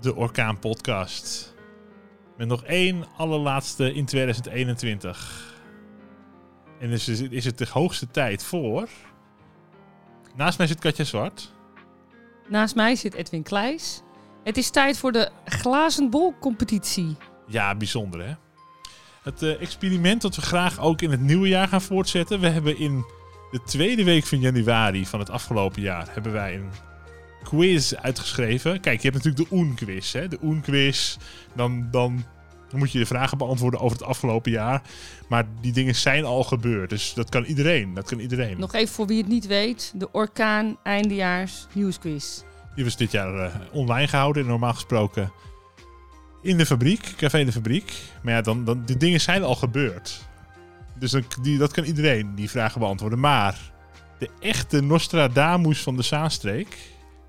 de Orkaan Podcast. Met nog één allerlaatste in 2021. En dus is het, is het de hoogste tijd voor. Naast mij zit Katja Zwart. Naast mij zit Edwin Kleijs. Het is tijd voor de glazen bol competitie. Ja, bijzonder hè. Het eh, experiment dat we graag ook in het nieuwe jaar gaan voortzetten. We hebben in de tweede week van januari van het afgelopen jaar hebben wij een quiz uitgeschreven. Kijk, je hebt natuurlijk de Oen-quiz. Hè? De Oen-quiz, dan, dan moet je de vragen beantwoorden over het afgelopen jaar. Maar die dingen zijn al gebeurd, dus dat kan iedereen. Dat kan iedereen. Nog even voor wie het niet weet. De Orkaan Eindejaars Nieuwsquiz. Die was dit jaar uh, online gehouden. Normaal gesproken in de fabriek, café in de fabriek. Maar ja, dan, dan, die dingen zijn al gebeurd. Dus dan, die, dat kan iedereen die vragen beantwoorden. Maar de echte Nostradamus van de Zaanstreek,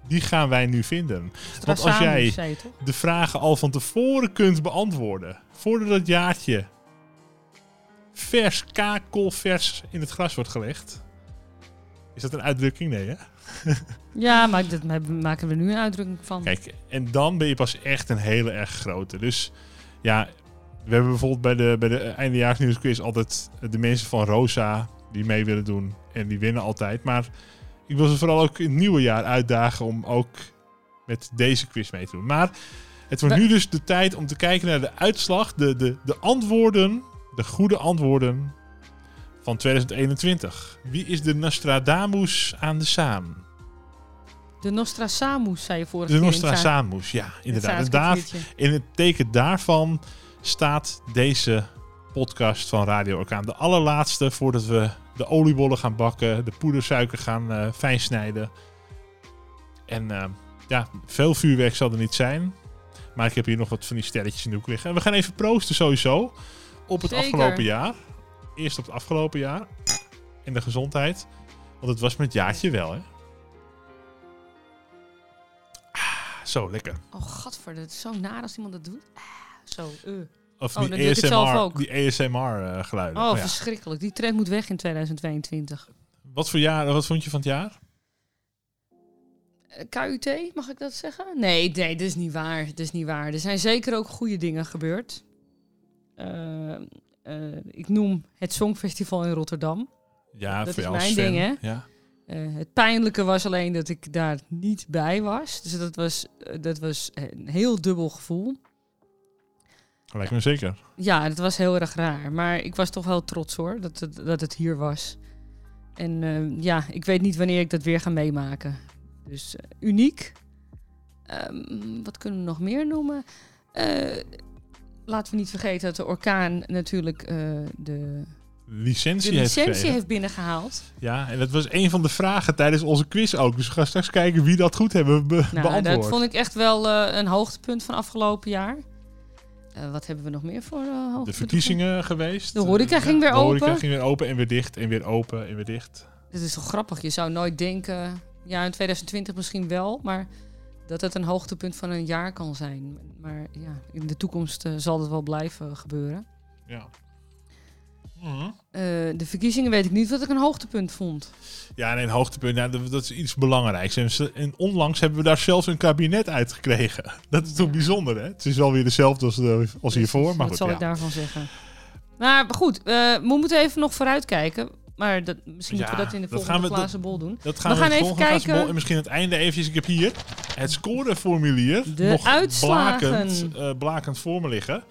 die gaan wij nu vinden. Want als jij de vragen al van tevoren kunt beantwoorden, voordat het jaartje vers, kakelvers in het gras wordt gelegd. Is dat een uitdrukking? Nee, hè? ja, maar dat maken we nu een uitdrukking van. Kijk, en dan ben je pas echt een hele erg grote. Dus ja, we hebben bijvoorbeeld bij de, bij de eindejaarsnieuwsquiz altijd de mensen van Rosa die mee willen doen. En die winnen altijd. Maar ik wil ze vooral ook in het nieuwe jaar uitdagen om ook met deze quiz mee te doen. Maar het wordt nu dus de tijd om te kijken naar de uitslag, de, de, de antwoorden, de goede antwoorden van 2021. Wie is de Nostradamus aan de Saan? De Nostradamus, zei je vorige keer. De Nostradamus, ja, inderdaad. In het teken daarvan staat deze podcast van Radio Orkaan. De allerlaatste voordat we de oliebollen gaan bakken, de poedersuiker gaan uh, fijn snijden. En uh, ja, veel vuurwerk zal er niet zijn. Maar ik heb hier nog wat van die sterretjes in de hoek liggen. En we gaan even proosten sowieso op het afgelopen jaar. Eerst op het afgelopen jaar. En de gezondheid. Want het was met jaartje wel, hè? Ah, zo, lekker. Oh, godver, het is zo naar als iemand dat doet. Ah, zo, uh. Of oh, die, ASMR, die ASMR-geluiden. oh, verschrikkelijk. Die trend moet weg in 2022. Wat voor jaar, wat vond je van het jaar? Eh, KUT, mag ik dat zeggen? Nee, nee, dat is niet waar. Dat is niet waar. Er zijn zeker ook goede dingen gebeurd. Uh, uh, ik noem het Songfestival in Rotterdam. Ja, dat is mijn ding, hè? Ja. Uh, het pijnlijke was alleen dat ik daar niet bij was. Dus dat was, dat was een heel dubbel gevoel. Lijkt me zeker. Ja, het was heel erg raar. Maar ik was toch wel trots hoor, dat het, dat het hier was. En uh, ja, ik weet niet wanneer ik dat weer ga meemaken. Dus uh, uniek. Um, wat kunnen we nog meer noemen? Uh, laten we niet vergeten dat de orkaan natuurlijk de licentie, de licentie heeft, heeft, binnengehaald. Ja, en dat was een van de vragen tijdens onze quiz ook. Dus we gaan straks kijken wie dat goed hebben be nou, beantwoord. Dat vond ik echt wel een hoogtepunt van afgelopen jaar. Uh, wat hebben we nog meer voor uh, De verkiezingen geweest. De horeca uh, ging weer de open. De horeca ging weer open en weer dicht en weer open en weer dicht. Dit is toch grappig. Je zou nooit denken, ja in 2020 misschien wel, maar dat het een hoogtepunt van een jaar kan zijn. Maar ja, in de toekomst zal het wel blijven gebeuren. Ja. Uh, de verkiezingen weet ik niet wat ik een hoogtepunt vond. Ja, nee, een hoogtepunt, nou, dat, is iets belangrijks. En, en, onlangs hebben we daar zelfs een kabinet uitgekregen. Dat is toch ja. bijzonder, hè? Het is wel weer dezelfde als, de, als hiervoor. Maar wat goed, zal ja. ik daarvan zeggen? Maar goed, uh, we moeten even nog vooruitkijken. Maar dat, misschien ja, moeten we dat in de volgende we, glazen bol doen. Dat gaan we, we gaan even kijken. Bol, en misschien het einde eventjes. Ik heb hier het scoreformulier. De nog uitslagen. Blakend, uh, blakend voor me liggen.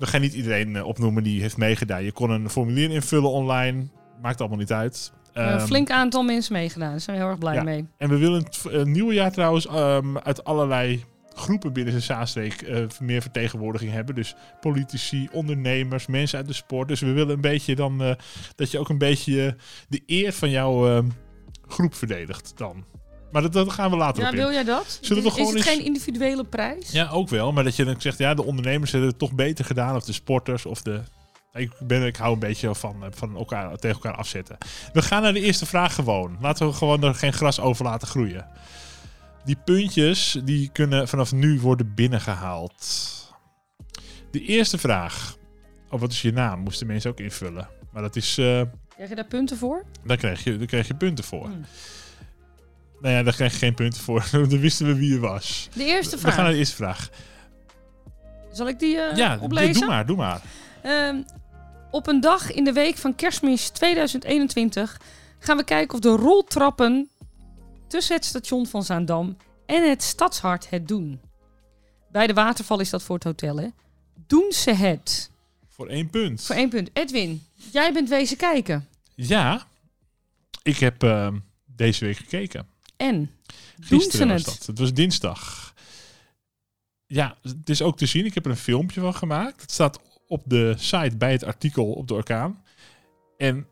We gaan niet iedereen uh, opnoemen die heeft meegedaan. Je kon een formulier invullen online. Maakt allemaal niet uit. Um, een flink aantal mensen meegedaan. Daar zijn we heel erg blij ja. mee. En we willen het uh, nieuwe jaar trouwens um, uit allerlei groepen binnen de Zaanstreek uh, meer vertegenwoordiging hebben. Dus politici, ondernemers, mensen uit de sport. Dus we willen een beetje dan uh, dat je ook een beetje de eer van jouw ehm, groep verdedigt dan. Maar dat, dat, gaan we later ja, op wil jij dat? Zullen we is, gewoon is het eens... geen individuele prijs? Ja, ook wel. Maar dat je dan zegt, ja, de ondernemers hebben het toch beter gedaan. Of de sporters of de... Ik, ben, ik hou een beetje van, van elkaar, tegen elkaar afzetten. We gaan naar de eerste vraag gewoon. Laten we gewoon er geen gras over laten groeien. Die puntjes die kunnen vanaf nu worden binnengehaald. De eerste vraag. Oh, wat is je naam? Moesten mensen ook invullen. Maar dat is... Uh, krijg je daar punten voor? Daar krijg je, daar krijg je punten voor. Hmm. Nou ja, daar krijg je geen punten voor. Dan wisten we wie er was. De eerste We gaan vraag. naar de eerste vraag. Zal ik die eh, ja, oplezen? doe maar, doe maar. Ehm, op een dag in de week van kerstmis 2021 gaan we kijken of de roltrappen tussen het station van Zaandam en het stadshart het doen. Bij de waterval is dat voor het hotel, hè? Doen ze het? Voor één punt. Voor één punt. Edwin, jij bent wezen kijken. Ja, ik heb ehm, deze week gekeken. En? Doen Gisteren ze was het? dat. Het was dinsdag. Ja, het is ook te zien. Ik heb er een filmpje van gemaakt. Het staat op de site bij het artikel op de orkaan. En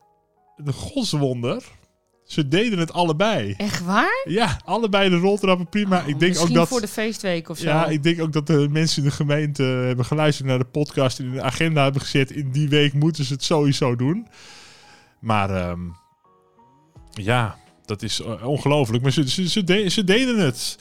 de godswonder, ze deden het allebei. Echt waar? Ja, allebei de roltrappen prima. ik denk ook Oh, Misschien dat. voor de feestweek of zo. Ja, ik denk ook dat de mensen in de gemeente hebben geluisterd naar de podcast en in de agenda hebben gezet. In die week moeten ze het sowieso doen. Maar ehm, ja, dat is eh, ongelooflijk. Maar ze, ze, ze, de- ze deden het.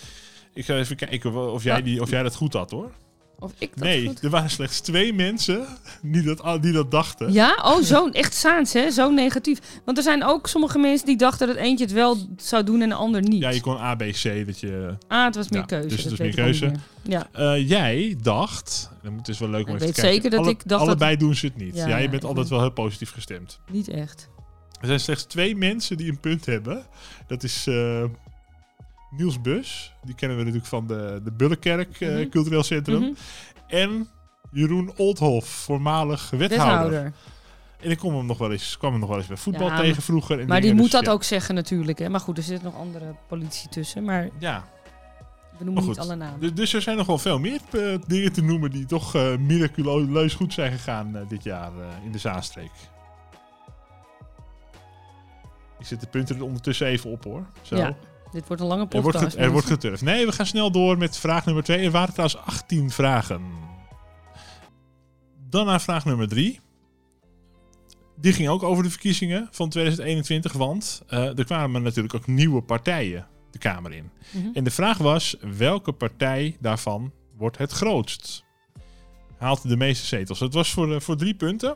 Ik ga even kijken of jij, die, of jij dat goed had hoor. Of ik dat Nee, goed? er waren slechts twee mensen die dat, die dat dachten. Ja, oh, zo echt Saans, hè? Zo negatief. Want er zijn ook sommige mensen die dachten dat eentje het wel zou doen en de ander niet. Ja, je kon A, B, C. Dat je, Ah, het was meer Ja, keuze. dus het was meer keuze. meer. Ja. Eh, jij dacht, het is wel leuk om Ik even te kijken. zeker dat alle- ik dacht dat- allebei doen ze het niet. Ja, Ja, je bent altijd wel heel positief gestemd. Niet echt. Er zijn slechts twee mensen die een punt hebben. Dat is eh, Niels Bus. Die kennen we natuurlijk van de, de Bullenkerk eh, Mhm. Cultureel Centrum. Mhm. En Jeroen Oldhoff, voormalig wethouder. Wethouder. En ik kwam hem nog wel eens, kwam hem nog wel eens bij voetbal Ja, maar- tegen vroeger. En Maar die moet dus dat ja. ook zeggen natuurlijk. Hè? Maar goed, er zit nog andere politie tussen. Maar Ja, we noemen niet alle namen. dus, dus er zijn nog wel veel meer eh, dingen te noemen die toch eh, miraculeus goed zijn gegaan dit jaar in de Zaanstreek. Ik zet de punten er ondertussen even op hoor. Zo. Ja, Dit wordt een lange Er podcast. wordt, get- er wordt geturfd. Nee, we gaan snel door met vraag nummer 2. Er waren trouwens 18 vragen. Dan naar vraag nummer 3. Die ging ook over de verkiezingen van 2021, want eh, er kwamen natuurlijk ook nieuwe partijen de Kamer in. Mhm. En de vraag was, welke partij daarvan wordt het grootst? Haalt de meeste zetels? Het was voor, eh, voor drie punten.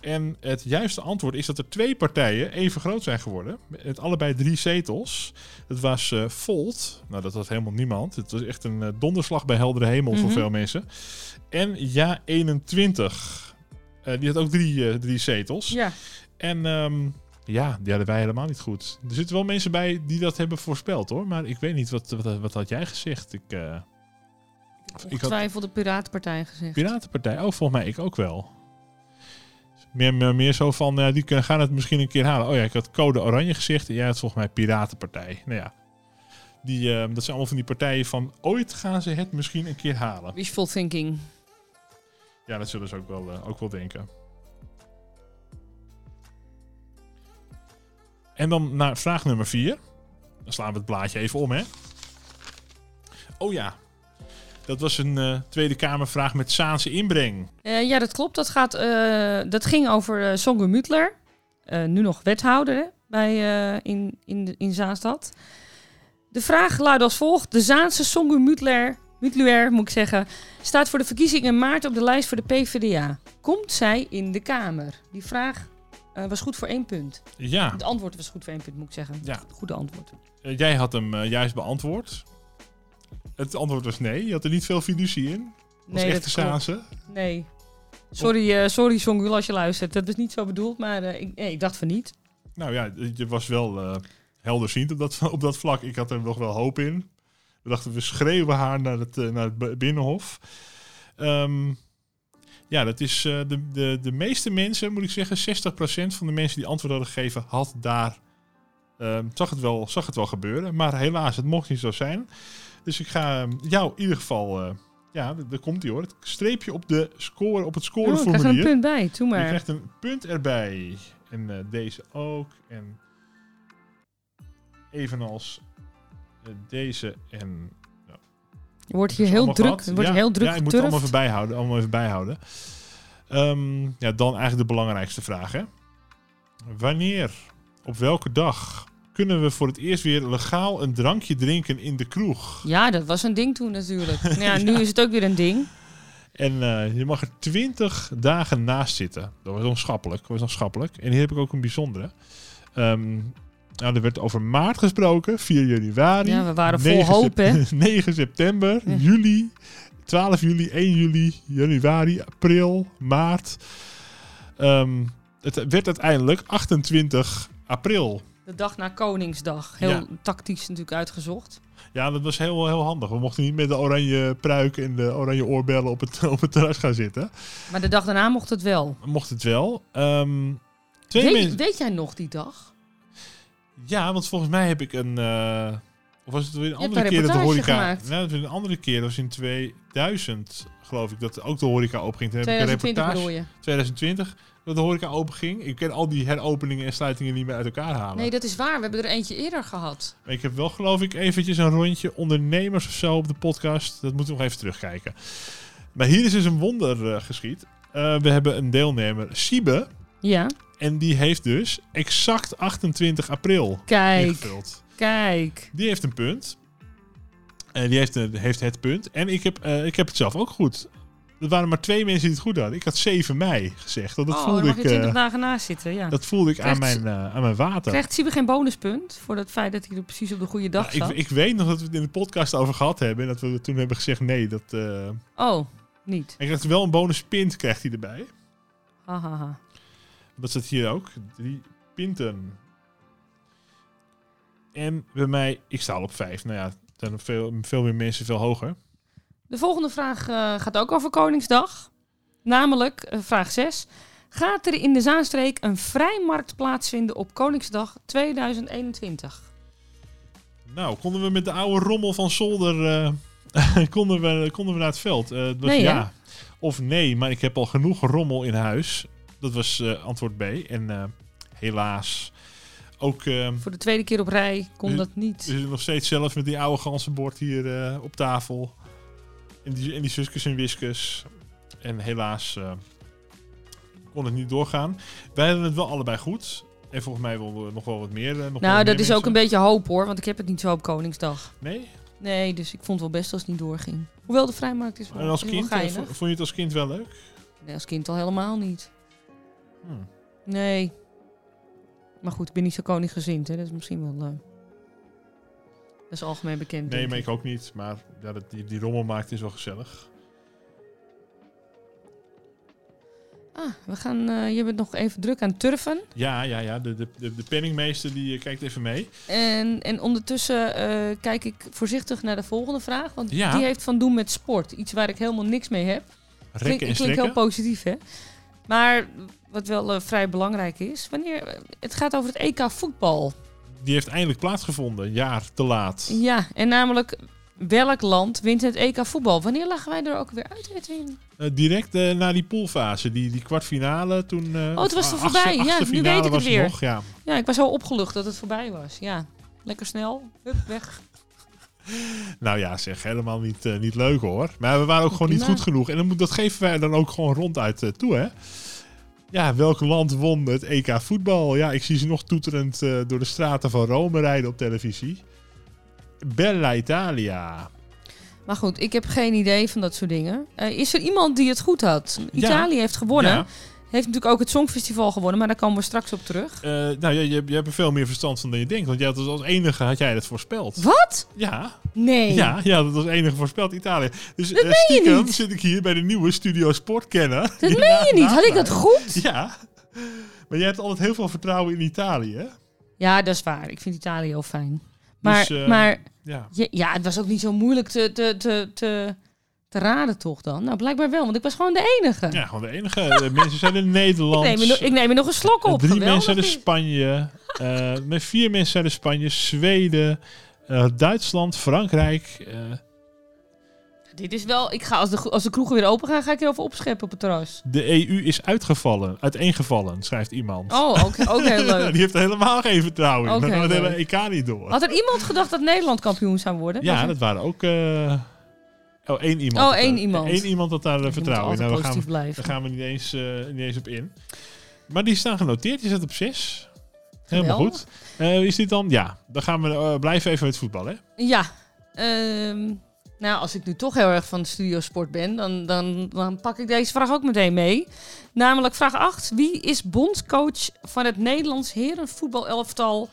En het juiste antwoord is dat er twee partijen even groot zijn geworden. Met allebei drie zetels. Het was eh, Volt. Nou, dat had helemaal niemand. Het was echt een eh, donderslag bij heldere hemel voor Mhm. veel mensen. En Ja 21. Eh, die had ook drie, drie zetels. Ja, En ehm, ja, die hadden wij helemaal niet goed. Er zitten wel mensen bij die dat hebben voorspeld hoor. Maar ik weet niet, wat, wat, wat had jij gezegd? Ik, ongetwijfeld de Piratenpartij gezegd. Piratenpartij, oh volgens mij ik ook wel. Meer, meer, meer zo van, ja, die kunnen, gaan het misschien een keer halen. Oh ja, ik had code oranje gezegd en jij had volgens mij Piratenpartij. Nou ja, die, ehm, dat zijn allemaal van die partijen van ooit gaan ze het misschien een keer halen. Wishful thinking. Ja, dat zullen ze ook wel, eh, ook wel denken. En dan naar vraag nummer 4. Dan slaan we het blaadje even om, hè. Oh ja. Dat was een eh, Tweede Kamervraag met Saanse inbreng. Eh, ja, dat klopt. Dat, gaat, eh, dat ging over uh, Songe Mutler. Nu nog wethouder hè, bij, in, in, in Zaanstad. De vraag luidt als volgt. De Zaanse Songe Mutler, Mutluer, moet ik zeggen, staat voor de verkiezingen in maart op de lijst voor de PvdA. Komt zij in de Kamer? Die vraag was goed voor één punt. Ja, Het antwoord was goed voor één punt, moet ik zeggen. Ja. Goede antwoord. jij had hem juist beantwoord. Het antwoord was nee. Je had er niet veel fiducie in. Als Nee, echte. Saanse. Nee. Sorry, eh sorry Songul als je luistert. Dat is niet zo bedoeld, maar eh, ik, nee, ik dacht van niet. Nou ja, je was wel eh, helderziend op dat, op dat vlak. Ik had er nog wel hoop in. We dachten, we schreeuwen haar naar het, naar het binnenhof. Ehm, ja, dat is de, de, de meeste mensen, moet ik zeggen, 60% van de mensen die antwoord hadden gegeven, had daar, ehm, zag, het wel, zag het wel gebeuren. Maar helaas, het mocht niet zo zijn. Dus ik ga ehm, jou in ieder geval, eh, ja, daar komt hij hoor. Het streepje op, de score, op het Oh, ik krijg er een scoreformulier. punt bij. Doe Je maar. krijgt een punt erbij. En eh, deze ook. En evenals eh, deze en... Je wordt hier heel druk. wordt ja, heel druk Ja, je moet het allemaal even bijhouden. Allemaal even bijhouden. Ehm, ja, dan eigenlijk de belangrijkste vraag. Hè? Wanneer, op welke dag, kunnen we voor het eerst weer legaal een drankje drinken in de kroeg? Ja, dat was een ding toen natuurlijk. Nou ja, nu is het ook weer een ding. En eh, je mag er 20 dagen naast zitten. Dat was onschappelijk. Dat was onschappelijk. En hier heb ik ook een bijzondere. Ehm, Nou, er werd over maart gesproken, 4 januari. Ja, we waren vol 9 hoop, hè? sep- 9 september, Ja. juli, 12 juli, 1 juli, januari, april, maart. Ehm, het werd uiteindelijk 28 april. De dag na Koningsdag. Heel Ja. tactisch natuurlijk uitgezocht. Ja, dat was heel, heel handig. We mochten niet met de oranje pruik en de oranje oorbellen op het, op het terras gaan zitten. Maar de dag daarna mocht het wel. Mocht het wel. Ehm, twee Weet, mensen... weet jij nog die dag? Ja, want volgens mij heb ik een... eh, of was het weer een andere een keer dat de horeca... gemaakt. Nou, dat was een andere keer. Dat was in 2000, geloof ik, dat ook de horeca opging. Toen heb ik een 2020 reportage... bedoel je? 2020, dat de horeca open ging. Ik ken al die heropeningen en sluitingen niet meer uit elkaar halen. Nee, dat is waar. We hebben er eentje eerder gehad. Maar ik heb wel, geloof ik, eventjes een rondje ondernemers of zo op de podcast. Dat moeten we nog even terugkijken. Maar hier is dus een wonder eh, geschied. Eh, we hebben een deelnemer, Siebe. Ja. En die heeft dus exact 28 april Kijk, ingevuld. Kijk. Die heeft een punt. En die heeft, een, heeft het punt. En ik heb, eh, ik heb het zelf ook goed. Er waren maar twee mensen die het goed hadden. Ik had 7 mei gezegd. Dat, dat oh, dan voelde mag je ik, 20 eh, dagen naast zitten. Ja. dat voelde ik aan mijn, eh, aan mijn water. Krijgt Siebe geen bonuspunt voor het feit dat hij er precies op de goede dag Ja, zat? ik, ik weet nog dat we het in de podcast over gehad hebben. En dat we toen hebben gezegd nee. Dat, eh Oh, niet. hij krijgt wel een bonus pint krijgt hij erbij. Hahaha. Dat zit hier ook. Drie pinten. En bij mij, ik sta al op vijf. Nou ja, er zijn veel, veel meer mensen veel hoger. De volgende vraag eh, gaat ook over Koningsdag. Namelijk, eh, vraag 6. Gaat er in de Zaanstreek een vrijmarkt plaatsvinden op Koningsdag 2021? Nou, konden we met de oude rommel van Zolder... eh, konden, we, konden we naar het veld? Nee, hè? ja. Of nee, maar ik heb al genoeg rommel in huis. Dat was antwoord B. En helaas ook... eh, Voor de tweede keer op rij kon dat niet. We zitten nog steeds zelf met die oude ganzenbord hier eh, op tafel. En die, en die zusjes en wiskus. En helaas eh, kon het niet doorgaan. Wij hadden het wel allebei goed. En volgens mij wel, eh, nog wel wat meer. eh, nog wel Nou, meer dat is ook een beetje hoop hoor, want ik heb het niet zo op Koningsdag. Nee? Nee, dus ik vond het wel best als het niet doorging. Hoewel de vrijmarkt is wel, En als is kind, vond je het als kind wel leuk? Nee, als kind al helemaal niet. Hm. Nee. Maar goed, ik ben niet zo koninggezind, hè. Dat is misschien wel... eh, dat is algemeen bekend. Nee, maar ik ook niet. Maar ja, dat, die, die rommel maakt is wel gezellig. Ah, we gaan... eh, je bent nog even druk aan het turfen. Ja, ja, ja. De, de, de, de penningmeester die eh, kijkt even mee. En, en ondertussen kijk ik voorzichtig naar de volgende vraag. Want Ja. die heeft van doen met sport. Iets waar ik helemaal niks mee heb. Klink, Rekken en klink heel positief, hè? Maar wat wel eh, vrij belangrijk is... Wanneer, eh, het gaat over het EK voetbal. Die heeft eindelijk plaatsgevonden. Een jaar te laat. Ja, en namelijk... Welk land wint het EK voetbal? Wanneer lagen wij er ook weer uit, Edwin? Eh, direct na die poolfase, die, die kwartfinale toen... Oh, het was er achtste- voorbij. Ja, nu weet ik het weer. Nog, ja. Ja, ik was zo opgelucht dat het voorbij was. Ja, lekker snel. Hup, weg. Nou ja, zeg, helemaal niet, niet leuk hoor. Maar we waren ook gewoon niet Prima. goed genoeg. En dan moet, dat geven wij dan ook gewoon ronduit toe, hè? Ja, welk land won het EK voetbal? Ja, ik zie ze nog toeterend eh, door de straten van Rome rijden op televisie. Bella Italia. Maar goed, ik heb geen idee van dat soort dingen. Eh, is er iemand die het goed had? Italië heeft gewonnen. Ja, Heeft natuurlijk ook het Songfestival gewonnen, maar daar komen we straks op terug. eh, nou, je, je, je hebt er veel meer verstand van dan je denkt. Want jij had het als enige had jij dat voorspeld. Wat? Ja, Nee. ja, ja, dat was enige voorspeld Italië. Dus Dat meen je stiekem niet. zit ik hier bij de nieuwe Studio Sportkenner. Dat Die meen je niet. Had ik dat goed? Ja. Maar jij hebt altijd heel veel vertrouwen in Italië, hè? Ja, dat is waar. Ik vind Italië heel fijn. Maar, Dus, eh, maar Ja. ja, ja, het was ook niet zo moeilijk te, te, te, te, te raden toch dan? Nou, blijkbaar wel, want ik was gewoon de enige. Ja, gewoon de enige. De mensen zijn in ik, Nederland. neem er ik neem er nog een slok op. Drie mensen uit Spanje. eh, met vier mensen uit Spanje. Zweden. eh, Duitsland. Frankrijk. eh, Dit is wel... Ik ga, als, de, als de kroegen weer open gaan, ga ik erover opscheppen op het terras. de EU is uitgevallen. Uiteengevallen, schrijft iemand. Oh, ook, ook heel leuk. Die heeft er helemaal geen vertrouwen in. Heel het hele. EK niet door. Had er iemand gedacht dat Nederland kampioen zou worden? Ja, dat waren ook... oh, één iemand. Oh, één iemand. Eén iemand had daar eh, Je vertrouwen in. Nou, we gaan, blijven. Daar gaan we niet eens, eh, niet eens op in. Maar die staan genoteerd. Die zit op 6. Helemaal Geweldig. goed. Eh, is dit dan? Ja. Dan gaan we blijven even met voetbal, hè? Ja. ehm, nou, als ik nu toch heel erg van Studio Sport ben, dan, dan, dan pak ik deze vraag ook meteen mee. Namelijk vraag 8. Wie is bondscoach van het Nederlands herenvoetbalelftal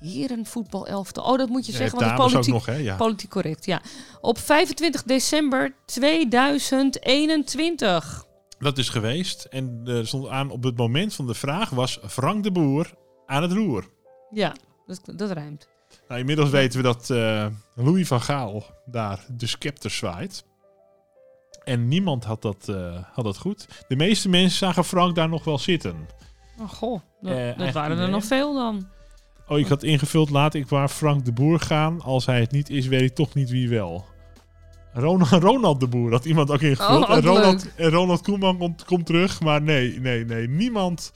herenvoetbal elftal. Oh, dat moet je Ja, zeggen, want dat is ook politiek, nog, hè? Ja. politiek correct. Ja. Op 25 december 2021. Dat is geweest. En er stond aan op het moment van de vraag was Frank de Boer aan het roer. Ja, dat, dat rijmt. Nou, inmiddels weten we dat eh, Louis van Gaal daar de scepter zwaait. En niemand had dat, eh, had dat goed. De meeste mensen zagen Frank daar nog wel zitten. Oh, goh. Dat, Eh, dat waren er nee. nog veel dan. Oh, ik had ingevuld, laat ik waar Frank de Boer gaan. Als hij het niet is, weet ik toch niet wie wel. Ronald, Ronald de Boer had iemand ook ingevuld. Oh, en, Ronald, en Ronald Koeman komt, komt terug. Maar nee, nee, nee. Niemand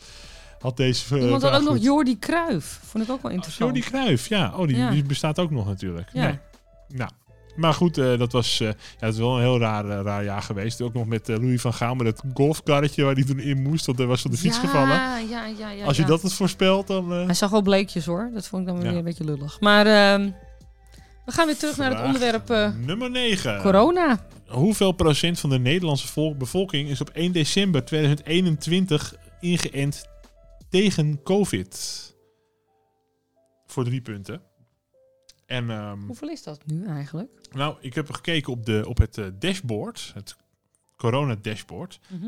had deze eh, Iemand had ook nog. Jordi Cruijff. Vond ik ook wel interessant. Jordi Cruijff, ja. Oh, die, Ja. die bestaat ook nog natuurlijk. Ja. Nee. Nou, maar goed, eh, dat was eh, ja, het is wel een heel raar, eh, raar jaar geweest. Ook nog met eh, Louis van Gaal met het golfkarretje waar hij toen in moest. Want hij was van de fiets ja, gevallen. Ja, ja, ja. Als je ja. dat het voorspelt, dan... eh, Hij zag wel bleekjes hoor. Dat vond ik dan weer Ja. een beetje lullig. Maar ehm, we gaan weer terug naar het onderwerp eh, Nummer 9. corona. Hoeveel procent van de Nederlandse volk- bevolking is op 1 december 2021 ingeënt tegen COVID? Voor drie punten. En ehm, Hoeveel is dat nu eigenlijk? nou, ik heb gekeken op, de, op het eh, dashboard, het corona-dashboard. Mhm.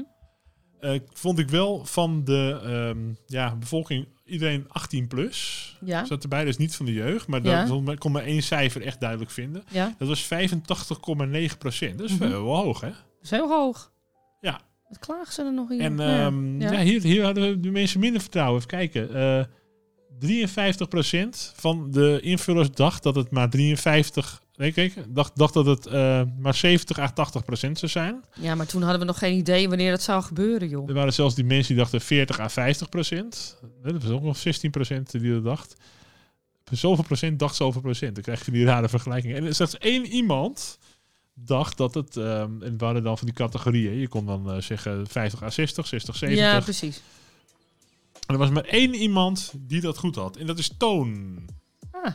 Eh, vond ik wel van de ehm, ja, bevolking, iedereen 18 plus. Ja, Zat erbij, dus niet van de jeugd. Maar Ja. dat kon maar één cijfer echt duidelijk vinden. ja. Dat was 85,9 procent. Dat is Mhm. wel wel hoog, hè? Dat is heel hoog. Ja. Wat klagen ze er nog in? En ehm, ja. ja. hier, hier hadden de mensen minder vertrouwen. Even kijken. Eh 53% van de invullers dacht dat het maar 53... Nee, kijk, dacht, dacht dat het eh, maar 70 à 80 procent zou zijn. Ja, maar toen hadden we nog geen idee wanneer dat zou gebeuren, joh. Er waren zelfs die mensen die dachten 40 à 50 procent. Dat was ook nog 16 procent die dat dacht. Zoveel procent dacht zoveel procent. Dan krijg je die rare vergelijking. En slechts één iemand dacht dat het... ehm, en we hadden dan van die categorieën. Je kon dan eh, zeggen 50 à 60, 60, 70. Ja, precies. En er was maar één iemand die dat goed had. En dat is Toon. Ah,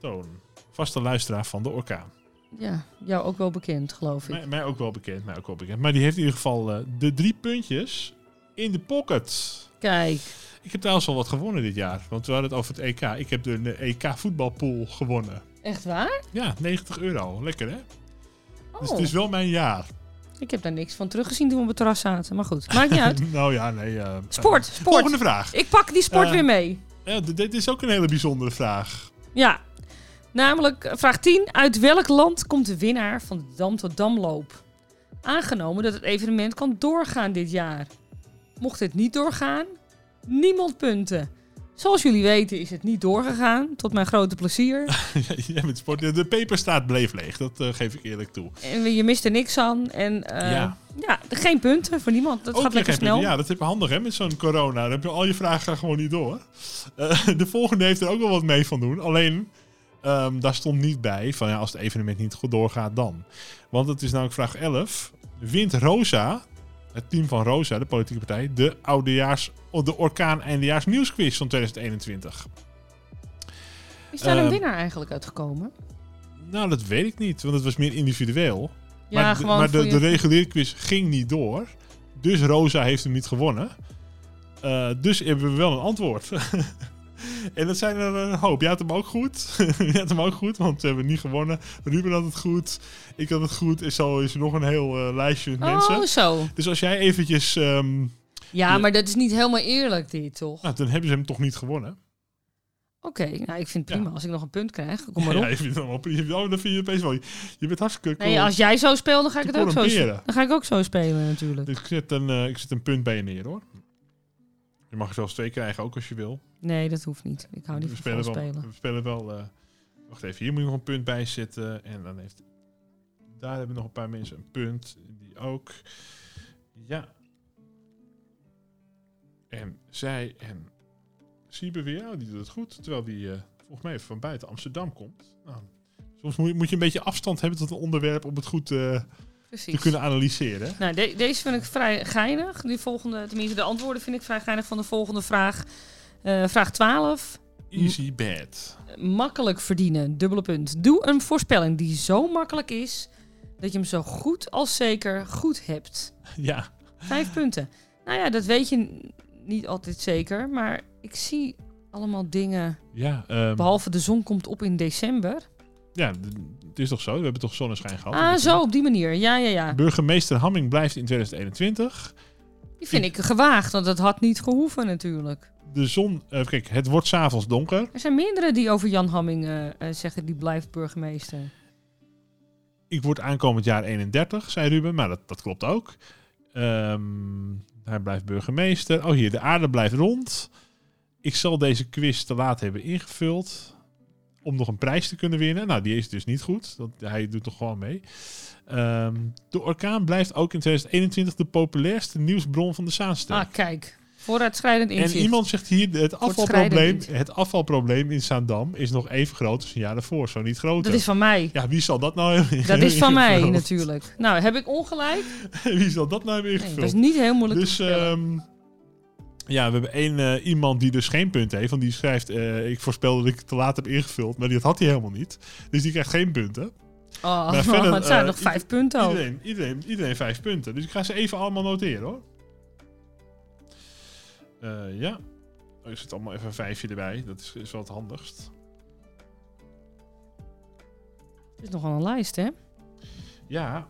Toon. Vaste luisteraar van de Orkaan. ja, jou ook wel bekend, geloof ik. Mij, mij ook wel bekend, mij ook wel bekend. Maar die heeft in ieder geval eh, de drie puntjes in de pocket. Kijk, Ik heb trouwens al wat gewonnen dit jaar. Want we hadden het over het EK. Ik heb de, EK voetbalpool gewonnen. echt waar? Ja, 90 euro. Lekker hè? Dus Oh, het is wel mijn jaar. Ik heb daar niks van teruggezien toen we op het terras zaten. Maar goed, maakt niet uit. nou ja, nee. eh, Sport, sport. Volgende vraag. Ik pak die sport Eh, weer mee. Ja, dit is ook een hele bijzondere vraag. Ja, namelijk vraag 10. Uit welk land komt de winnaar van de Dam tot Damloop? Aangenomen dat het evenement kan doorgaan dit jaar. Mocht het niet doorgaan, niemand punten. Zoals jullie weten is het niet doorgegaan, tot mijn grote plezier. Jij bent sport. De peperstaat bleef leeg. Dat eh, geef ik eerlijk toe. En je mist er niks aan. En eh, Ja. ja. geen punten voor niemand. Dat Ook gaat lekker punten. snel. Ja, dat is handig hè, met zo'n corona. Dan heb je al je vragen gaan gewoon niet door. Eh, de volgende heeft er ook wel wat mee van doen. Alleen, ehm, daar stond niet bij van ja, als het evenement niet goed doorgaat dan. Want het is namelijk vraag 11. Wint Rosa, het team van Rosa, de politieke partij, de oudejaars, de orkaan eindejaars nieuwsquiz van 2021? Is daar een Ehm, winnaar eigenlijk uitgekomen? Nou, dat weet ik niet, want het was meer individueel. Ja, maar gewoon maar de, je- de reguliere quiz ging niet door. Dus Rosa heeft hem niet gewonnen. Eh, dus hebben we wel een antwoord. en dat zijn er een hoop. Jij had hem ook goed. Jij had hem ook goed, want we hebben niet gewonnen. Ruben had het goed. Ik had het goed. En zo is er nog een heel eh, lijstje met mensen. Oh, zo. Dus als jij eventjes... ehm, Ja, maar dat is niet helemaal eerlijk dit, toch? nou, dan hebben ze hem toch niet gewonnen. Oké, nou, ik vind het prima Ja. als ik nog een punt krijg. Kom maar op. Ja, je vindt het allemaal prima. Oh, dan vind je opeens wel... Je bent hartstikke cool. Nee, als jij zo speelt, dan ga ik het ook zo corrumperen. Dan ga ik ook zo spelen, natuurlijk. Dus ik zet, een, eh, ik zet een punt bij je neer, hoor. Je mag er zelfs twee krijgen, ook als je wil. Nee, dat hoeft niet. Ik hou niet we van spelen wel, spelen. We spelen wel. eh, wacht even, hier moet je nog een punt bij zetten. En dan heeft. Daar hebben nog een paar mensen een punt. Die ook. Ja. En zij en Siebe weer, oh, die doet het goed. Terwijl die eh, volgens mij even van buiten Amsterdam komt. Nou, soms moet je, moet je een beetje afstand hebben tot een onderwerp om het goed eh, te kunnen analyseren. Nou, de- deze vind ik vrij geinig. Die volgende, tenminste de antwoorden vind ik vrij geinig van de volgende vraag. Eh, vraag 12. Easy bad. Makkelijk verdienen, dubbele punt. Doe een voorspelling die zo makkelijk is dat je hem zo goed als zeker goed hebt. Ja, Vijf punten. Nou ja, dat weet je niet altijd zeker. Maar ik zie Allemaal dingen. Ja, ehm, Behalve de zon komt op in december. ja, het is toch zo? We hebben toch zonneschijn gehad? Ah, zo, op die manier. Ja, ja, ja. Burgemeester Hamming blijft in 2021. Die vind ik gewaagd, want dat had niet gehoeven natuurlijk. De zon, eh, kijk, het wordt s'avonds donker. Er zijn meerdere die over Jan Hamming eh, eh, zeggen, die blijft burgemeester. Ik word aankomend jaar 31, zei Ruben, maar dat, dat klopt ook. Ehm, hij blijft burgemeester. Oh, hier, de aarde blijft rond. Ik zal deze quiz te laat hebben ingevuld. Om nog een prijs te kunnen winnen. Nou, die is dus niet goed. Want hij doet toch gewoon mee. Ehm, de orkaan blijft ook in 2021 de populairste nieuwsbron van de Zaanstreek. Ah, kijk. Vooruitschrijdend inzicht. En iemand zegt hier, het afvalprobleem, het afvalprobleem in Zaandam is nog even groot als een jaar daarvoor, zo niet groter. Dat is van mij. Ja, wie zal dat nou hebben Dat is van mij natuurlijk. Nou, heb ik ongelijk? wie zal dat nou hebben Nee, ingevuld? dat is niet heel moeilijk dus te ehm, ja, we hebben één eh, iemand die dus geen punt heeft. Want die schrijft, eh, ik voorspel dat ik het te laat heb ingevuld. Maar dat had hij helemaal niet. Dus die krijgt geen punten. Oh, maar verder, het zijn eh, nog vijf punten. Iedereen, iedereen, iedereen vijf punten. Dus ik ga ze even allemaal noteren hoor. Eh, ja. Oh, er zit allemaal even een vijfje erbij. Dat is, is wel het handigst. Het is nogal een lijst, hè? Ja,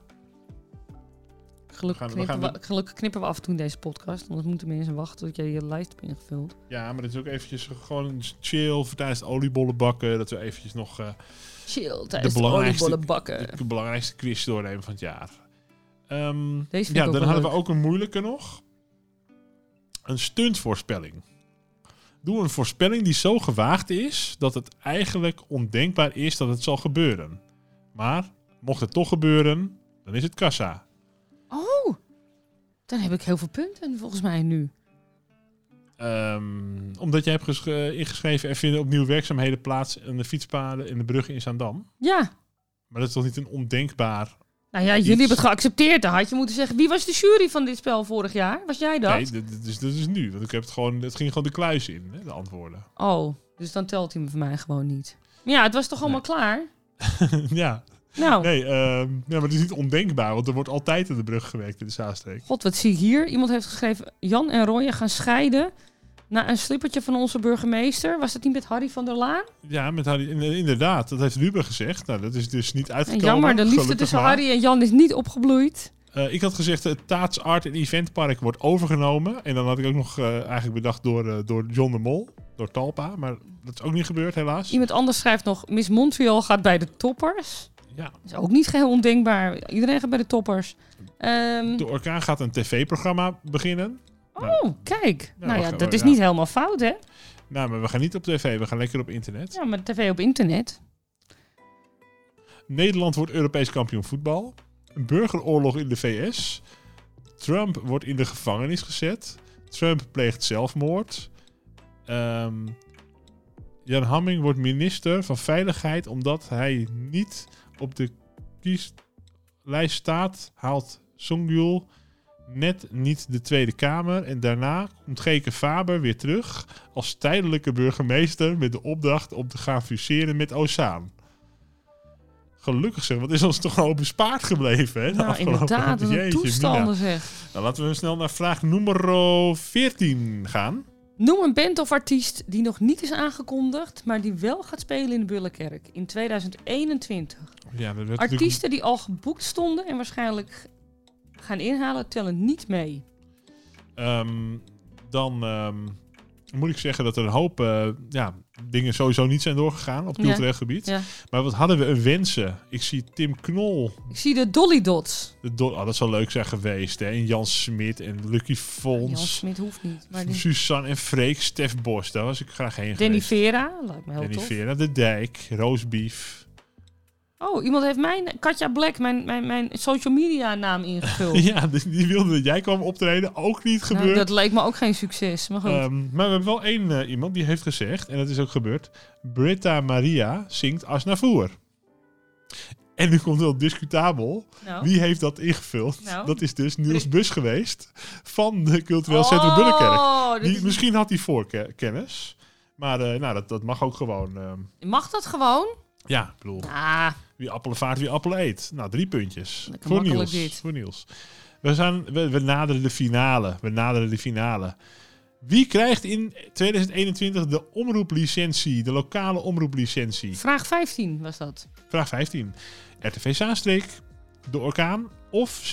Gelukkig, We gaan- we knippen we, gelukkig knippen we af en toe in deze podcast. Anders moeten mensen wachten tot jij je lijst hebt ingevuld. ja, maar het is ook eventjes gewoon chill voor tijdens het oliebollen bakken. Dat we eventjes nog eh, Chill, tijdens de, oliebollen bakken. de belangrijkste quiz doornemen van het jaar. Deze vind ja, dan hadden we ook een moeilijke nog. Een stuntvoorspelling. Doe een voorspelling die zo gewaagd is dat het eigenlijk ondenkbaar is dat het zal gebeuren. Maar mocht het toch gebeuren, dan is het kassa. Oh, dan heb ik heel veel punten volgens mij nu. Ehm, omdat jij hebt eh, ingeschreven er vinden opnieuw werkzaamheden plaats in de fietspaden in de bruggen in Zaandam. Ja, Maar dat is toch niet een ondenkbaar... nou ja, Iets. jullie hebben het geaccepteerd. Dan had je moeten zeggen, wie was de jury van dit spel vorig jaar? Was jij dat? Nee, dit is, dit is nu. Want ik heb het gewoon, het ging gewoon de kluis in, hè, de antwoorden. Oh, dus dan telt hij me voor mij gewoon niet. Ja, het was toch allemaal klaar? ja, Nou, nee, ehm, ja, maar het is niet ondenkbaar, want er wordt altijd in de brug gewerkt in de Zaanstreek. god, wat zie ik hier? Iemand heeft geschreven, Jan en Ronja gaan scheiden... na een slippertje van onze burgemeester. Was dat niet met Harry van der Laan? Ja, met Harry, in- inderdaad, dat heeft Ruben gezegd. Nou, dat is dus niet En uitgekomen. jammer, de liefde tussen maar. Harry en Jan is niet opgebloeid. Eh, ik had gezegd, het Taats Art en Eventpark wordt overgenomen. En dan had ik ook nog eh, eigenlijk bedacht door, eh, door John de Mol, door Talpa. Maar dat is ook niet gebeurd, helaas. Iemand anders schrijft nog, Miss Montreal gaat bij de toppers. Ja, Dat is ook niet geheel ondenkbaar. Iedereen gaat bij de toppers. Ehm, de Orkaan gaat een tv-programma beginnen. Oh, kijk. Ja, nou ja, dat is niet helemaal fout, hè? Nou, maar we gaan niet op tv, we gaan lekker op internet. Ja, maar tv op internet. Nederland wordt Europees kampioen voetbal. Een burgeroorlog in de VS. Trump wordt in de gevangenis gezet. Trump pleegt zelfmoord. Ehm, Jan Hamming wordt minister van Veiligheid omdat hij niet op de kieslijst staat. Haalt Songyul net niet de Tweede Kamer. En daarna komt Geke Faber weer terug als tijdelijke burgemeester met de opdracht om te gaan fuseren met Ozaan. Gelukkig zeg, wat is ons toch al bespaard gebleven, hè? Nou, afgelopen- inderdaad, wat een toestanden Mina. zeg. Nou, laten we snel naar vraag nummer 14 gaan. Noem een band of artiest die nog niet is aangekondigd, maar die wel gaat spelen in de Bullenkerk in 2021. Ja, dat natuurlijk- Artiesten die al geboekt stonden en waarschijnlijk gaan inhalen, tellen niet mee. Ehm, dan ehm, moet ik zeggen dat er een hoop eh, ja, dingen sowieso niet zijn doorgegaan op Ja. cultureel gebied. Ja. Maar wat hadden we een wensen? Ik zie Tim Knol. Ik zie de Dolly Dots. De do- oh, dat zou leuk zijn geweest. Hè? En Jan Smit en Lucky Jan Fons. Smit hoeft niet. Maar die... Suzanne en Freek. Stef Bos. Daar was ik graag heen Danny geweest. Vera, lijkt me heel Danny tof. Vera. De Dijk. Roosbeef. Oh, iemand heeft mijn, Katja Black, mijn, mijn, mijn social media naam ingevuld. ja, die, die wilde dat jij kwam optreden. Ook niet Nou, gebeurd. dat leek me ook geen succes, maar goed. Ehm, maar we hebben wel één eh, iemand die heeft gezegd, en dat is ook gebeurd. Britta Maria zingt Asnavoer. En nu komt wel discutabel. nou. Wie heeft dat ingevuld? Nou. Dat is dus Niels Bus geweest van de Cultureel Centrum Bullenkerk. Oh, dit Die, is- misschien had hij voorkennis. Maar eh, nou, dat, dat mag ook gewoon. ehm, Mag dat gewoon? Ja, ik bedoel, Ah, wie appelen vaart, wie appelen eet. Nou, drie puntjes. Lekker Voor Niels. dit. Voor Niels. We, zijn, we, we naderen de finale. We naderen de finale. Wie krijgt in 2021 de omroeplicentie, de lokale omroeplicentie? Vraag 15 was dat. Vraag 15. RTV Zaanstreek, de orkaan of C.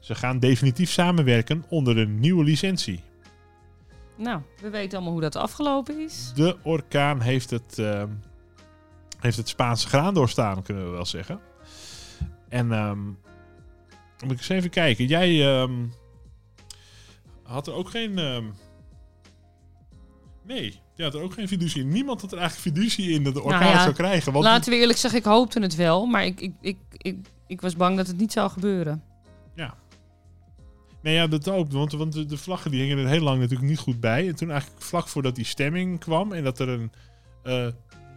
Ze gaan definitief samenwerken onder een nieuwe licentie. Nou, we weten allemaal hoe dat afgelopen is. De orkaan heeft het, ehm, heeft het Spaanse graan doorstaan, kunnen we wel zeggen. En ehm moet ik eens even kijken. Jij ehm, had er ook geen... ehm, nee, je had er ook geen fiducie in. Niemand had er eigenlijk fiducie in dat de orkaan Nou ja, het zou krijgen. Want Laten we eerlijk zeggen, ik hoopte het wel. Maar ik, ik, ik, ik, ik was bang dat het niet zou gebeuren. Nee, ja, dat ook. Want, want de, de vlaggen die hingen er heel lang natuurlijk niet goed bij. En toen eigenlijk vlak voordat die stemming kwam en dat er een eh,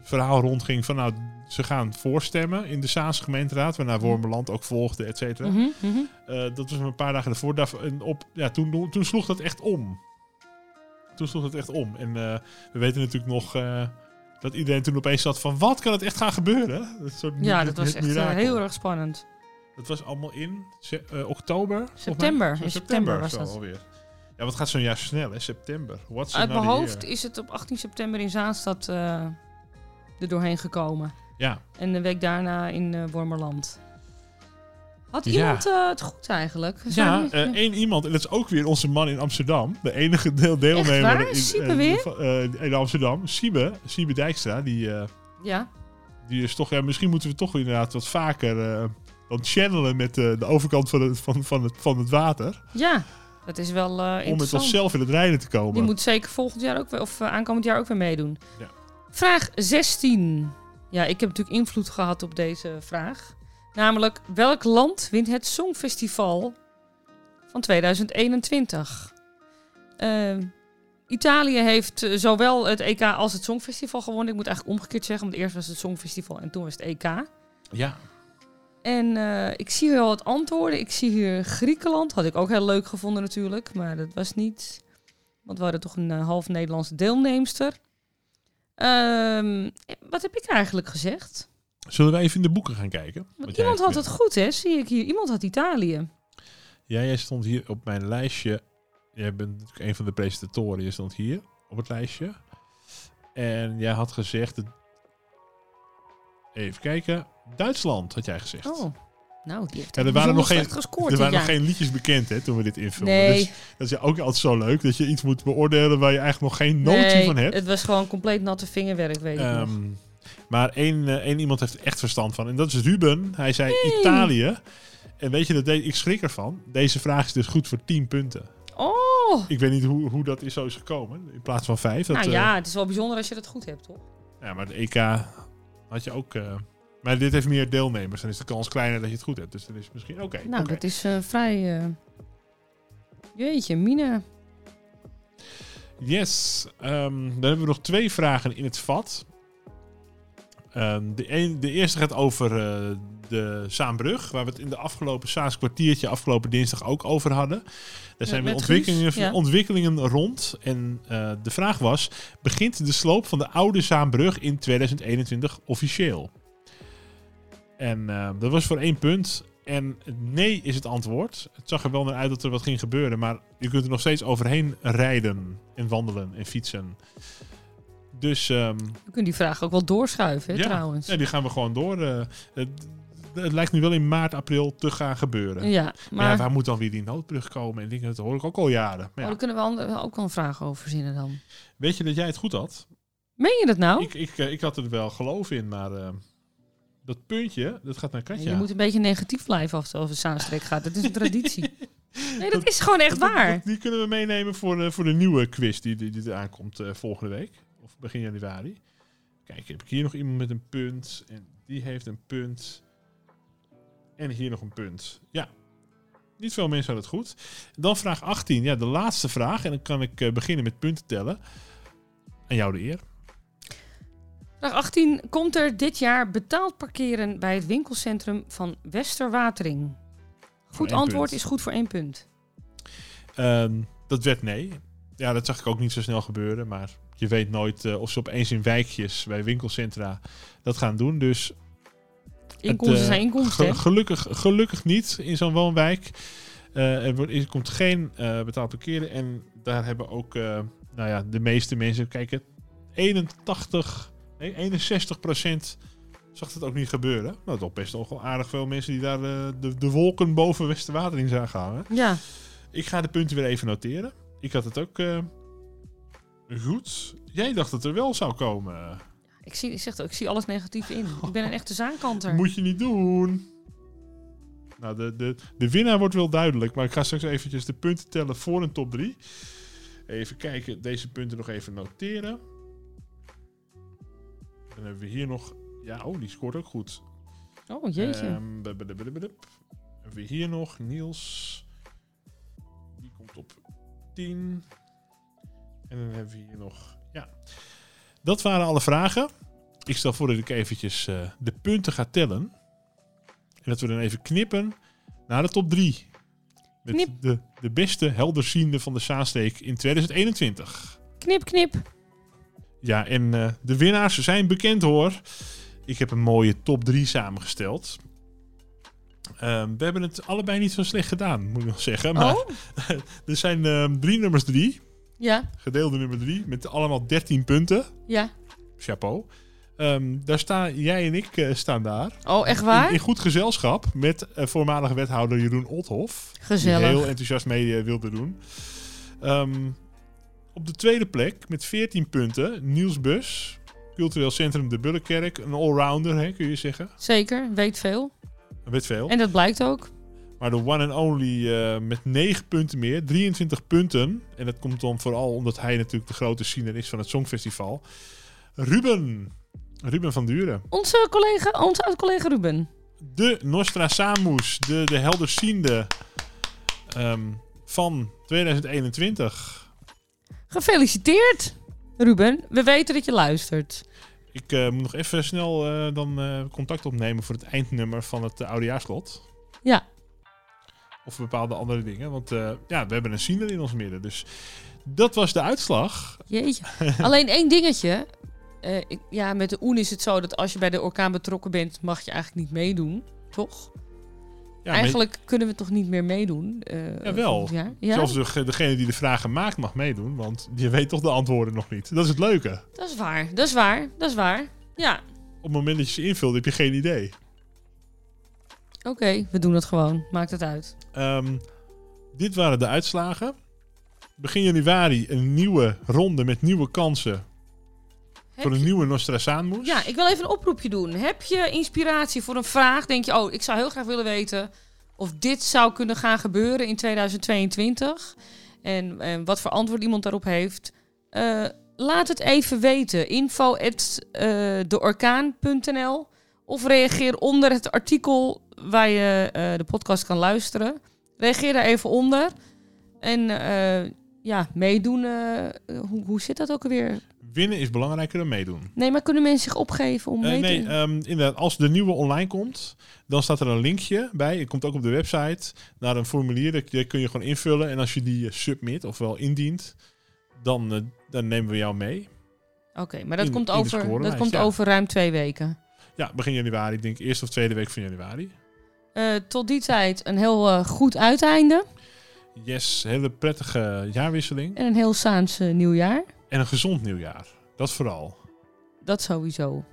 verhaal rondging van nou, ze gaan voorstemmen in de Zaanse gemeenteraad, waarna Wormerland ook volgde, et cetera. Mhm, mhm. Eh, dat was een paar dagen ervoor. Daar, en op, ja, toen, toen sloeg dat echt om. Toen sloeg het echt om. En eh, we weten natuurlijk nog eh, dat iedereen toen opeens zat van... wat kan het echt gaan gebeuren? Dat, soort Ja, dat was echt heel erg spannend. Dat was allemaal in oktober? September. In september was dat. alweer. Ja, wat gaat zo'n jaar snel, hè? September. What's Uit mijn another hoofd is het op 18 september in Zaanstad er doorheen gekomen. Ja, En de week daarna in eh Wormerland. Had Ja. iemand eh, het goed eigenlijk? ja Zou- eh, één iemand, en dat is ook weer onze man in Amsterdam. De enige deel deelnemer waar? in, Siebe weer? in Amsterdam. Siebe, Siebe Dijkstra, die... ja. Die is toch, ja, misschien moeten we toch inderdaad wat vaker dan channelen met de overkant van het, van, van, het, van het water. ja, dat is wel eh Om met onszelf in het rijden te komen. Die moet zeker volgend jaar ook weer, of aankomend jaar ook weer meedoen. Ja. Vraag 16. Ja, ik heb natuurlijk invloed gehad op deze vraag. Namelijk, welk land wint het Songfestival van 2021? Eh, Italië heeft eh, zowel het EK als het Songfestival gewonnen. Ik moet eigenlijk omgekeerd zeggen, want eerst was het Songfestival en toen was het EK. Ja, En eh, ik zie hier al wat antwoorden. Ik zie hier Griekenland. Had ik ook heel leuk gevonden natuurlijk. Maar dat was niet. Want we hadden toch een eh, half Nederlandse deelnemster. Ehm, wat heb ik eigenlijk gezegd? zullen we even in de boeken gaan kijken? Want iemand had het goed, hè? Zie ik hier. Iemand had Italië. Ja, jij stond hier op mijn lijstje. Jij bent natuurlijk een van de presentatoren. Je stond hier op het lijstje. En jij had gezegd... Even kijken. Duitsland, had jij gezegd. Oh, nou, die heeft Ja, er waren nog geen- gescoord er waren nog geen liedjes bekend hè, toen we dit invulden. Nee, Dus dat is ook altijd zo leuk. Dat je iets moet beoordelen waar je eigenlijk nog geen notie nee, van hebt. het was gewoon compleet natte vingerwerk, weet ik. Ehm, maar één, eh, één iemand heeft er echt verstand van. En dat is Ruben. Hij zei Hey. Italië. En weet je, dat de- ik schrik ervan. Deze vraag is dus goed voor 10 punten. Oh, Ik weet niet hoe, hoe dat is zo is gekomen. In plaats van 5. Dat, nou eh, ja, het is wel bijzonder als je dat goed hebt, toch? ja, maar de EK had je ook... eh, maar dit heeft meer deelnemers. Dan is de kans kleiner dat je het goed hebt. Dus dan is het misschien... Oké. Nou, dat is eh, vrij... eh, Jeetje, Mine. Yes. Ehm, dan hebben we nog twee vragen in het vat. Ehm, de, een, de eerste gaat over eh, de Zaanbrug, waar we het in de afgelopen Saans kwartiertje afgelopen dinsdag ook over hadden. Daar zijn weer ontwikkelingen, ja. ontwikkelingen rond. En eh, de vraag was: begint de sloop van de oude Zaanbrug in 2021 officieel? En eh, dat was voor één punt. En nee is het antwoord. Het zag er wel naar uit dat er wat ging gebeuren, maar je kunt er nog steeds overheen rijden en wandelen en fietsen. Dus ehm, We kunnen die vraag ook wel doorschuiven, hè, Ja. trouwens. ja, die gaan we gewoon door. eh, het, het lijkt nu wel in maart, april te gaan gebeuren. Ja, Maar, maar ja, waar moet dan weer die noodbrug komen? En dingen, dat hoor ik ook al jaren. Maar oh, daar kunnen we ook wel een vraag over verzinnen dan. weet je dat jij het goed had? Meen je dat nou? Ik, ik, eh, ik had er wel geloof in, maar eh, dat puntje, dat gaat naar Katja. Je moet een beetje negatief blijven als het over Zaanstreek gaat. Dat is een traditie. Nee, dat is gewoon echt Dat- waar. dat- die kunnen we meenemen voor, de voor de nieuwe quiz die, die, die eraan komt eh, volgende week. Of begin januari. Kijk, heb ik hier nog iemand met een punt. En die heeft een punt. En hier nog een punt. Ja. Niet veel mensen hadden het goed. Dan vraag 18. Ja, de laatste vraag. En dan kan ik eh, beginnen met punten tellen. Aan jou de eer. Vraag 18. Komt er dit jaar betaald parkeren bij het winkelcentrum van Westerwatering? Goed antwoord punt. is goed voor één punt. Ehm, dat werd nee. Ja, dat zag ik ook niet zo snel gebeuren. Maar je weet nooit eh, of ze opeens in wijkjes bij winkelcentra dat gaan doen. Dus Inkomsten eh, zijn inkomsten. Ge- gelukkig, gelukkig niet in zo'n woonwijk. Eh, er, wordt, er komt geen betaald parkeren. En daar hebben ook nou ja, de meeste mensen... Kijken, 81, nee, 61 procent zag het ook niet gebeuren. Nou, toch best nog wel aardig veel mensen die daar eh, de, de wolken boven Westerwater in zagen hangen. Ja, Ik ga de punten weer even noteren. Ik had het ook eh, goed. Jij dacht dat er wel zou komen. ik zie, ik zeg, het ook, ik zie alles negatief in. Ik ben een echte zaankanter. Moet je niet doen. Nou, de, de, de winnaar wordt wel duidelijk. Maar ik ga straks eventjes de punten tellen voor een top 3. Even kijken, deze punten nog even noteren. Dan hebben we hier nog... Ja, oh, die scoort ook goed. Oh, jeetje. Bu- Hebben we hier nog Niels. Die komt op 10. En dan hebben we hier nog. Ja. Dat waren alle vragen. Ik stel voor dat ik eventjes eh, de punten ga tellen. En dat we dan even knippen naar de top 3. Met Knip. de, de beste helderziende van de Zaansteek in 2021. knip, knip. Ja, en eh, de winnaars zijn bekend hoor. Ik heb een mooie top 3 samengesteld. Ehm, we hebben het allebei niet zo slecht gedaan, moet ik nog zeggen. Maar Oh, er zijn ehm, drie nummers 3, ja, gedeelde nummer 3, met allemaal 13 punten. ja. Chapeau. Ehm, daar staan jij en ik eh, staan daar. Oh, echt waar? in goed gezelschap met eh, voormalig wethouder Jeroen Othoff. Die Gezellig. heel enthousiast mee wilde doen. Ehm, op de tweede plek met 14 punten Niels Bus. Cultureel Centrum De Bullenkerk. Een allrounder, hè, kun je zeggen. Zeker, weet veel. Weet veel. En dat blijkt ook. Maar de one and only eh, met 9 punten meer. 23 punten. En dat komt dan vooral omdat hij natuurlijk de grote ziener is van het Songfestival. Ruben. Ruben van Duren. Onze collega, onze oud-collega Ruben. De Nostradamus. De, de helderziende ehm, van 2021. Gefeliciteerd, Ruben. We weten dat je luistert. Ik eh, moet nog even snel eh, dan eh, contact opnemen voor het eindnummer van het oudejaarslot. Ja. Of bepaalde andere dingen. Want ja, we hebben een ziener in ons midden. Dus dat was de uitslag. Jeetje. Alleen één dingetje. Ik- ja, met de OEN is het zo dat als je bij de orkaan betrokken bent, mag je eigenlijk niet meedoen. Toch? Ja, maar eigenlijk kunnen we toch niet meer meedoen? Jawel. volgend jaar? Ja, Zelfs de, degene die de vragen maakt mag meedoen. Want je weet toch de antwoorden nog niet. Dat is het leuke. dat is waar. Dat is waar. Dat is waar. Ja, Op het moment dat je ze invult heb je geen idee. oké. we doen het gewoon. Maakt het uit. Ehm, dit waren de uitslagen. Begin januari een nieuwe ronde met nieuwe kansen. Voor een nieuwe Nostradamus. Ja, ik wil even een oproepje doen. Heb je inspiratie voor een vraag? Denk je, oh, ik zou heel graag willen weten of dit zou kunnen gaan gebeuren in 2022. En, en wat voor antwoord iemand daarop heeft. Eh, laat het even weten. Info at, eh, deorkaan.nl Of reageer onder het artikel waar je eh, de podcast kan luisteren. Reageer daar even onder. En ja, meedoen. eh, hoe, hoe zit dat ook alweer? Winnen is belangrijker dan meedoen. Nee, maar kunnen mensen zich opgeven om Eh, mee te nee, ehm, inderdaad, als de nieuwe online komt, dan staat er een linkje bij. Het komt ook op de website naar een formulier. Dat kun je gewoon invullen. En als je die eh, submit, ofwel indient, dan, dan nemen we jou mee. Oké, maar dat In- komt, over, dat komt ja. over ruim twee weken. Ja, begin januari. Ik denk eerste of tweede week van januari. Tot die tijd een heel goed uiteinde Yes, hele prettige jaarwisseling. en een heel Saans eh, nieuwjaar. En een gezond nieuwjaar. Dat vooral. Dat sowieso.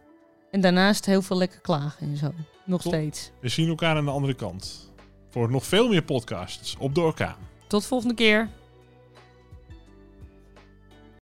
En daarnaast heel veel lekker klagen en zo. Nog steeds. We zien elkaar aan de andere kant. Voor nog veel meer podcasts op de orkaan. Tot volgende keer.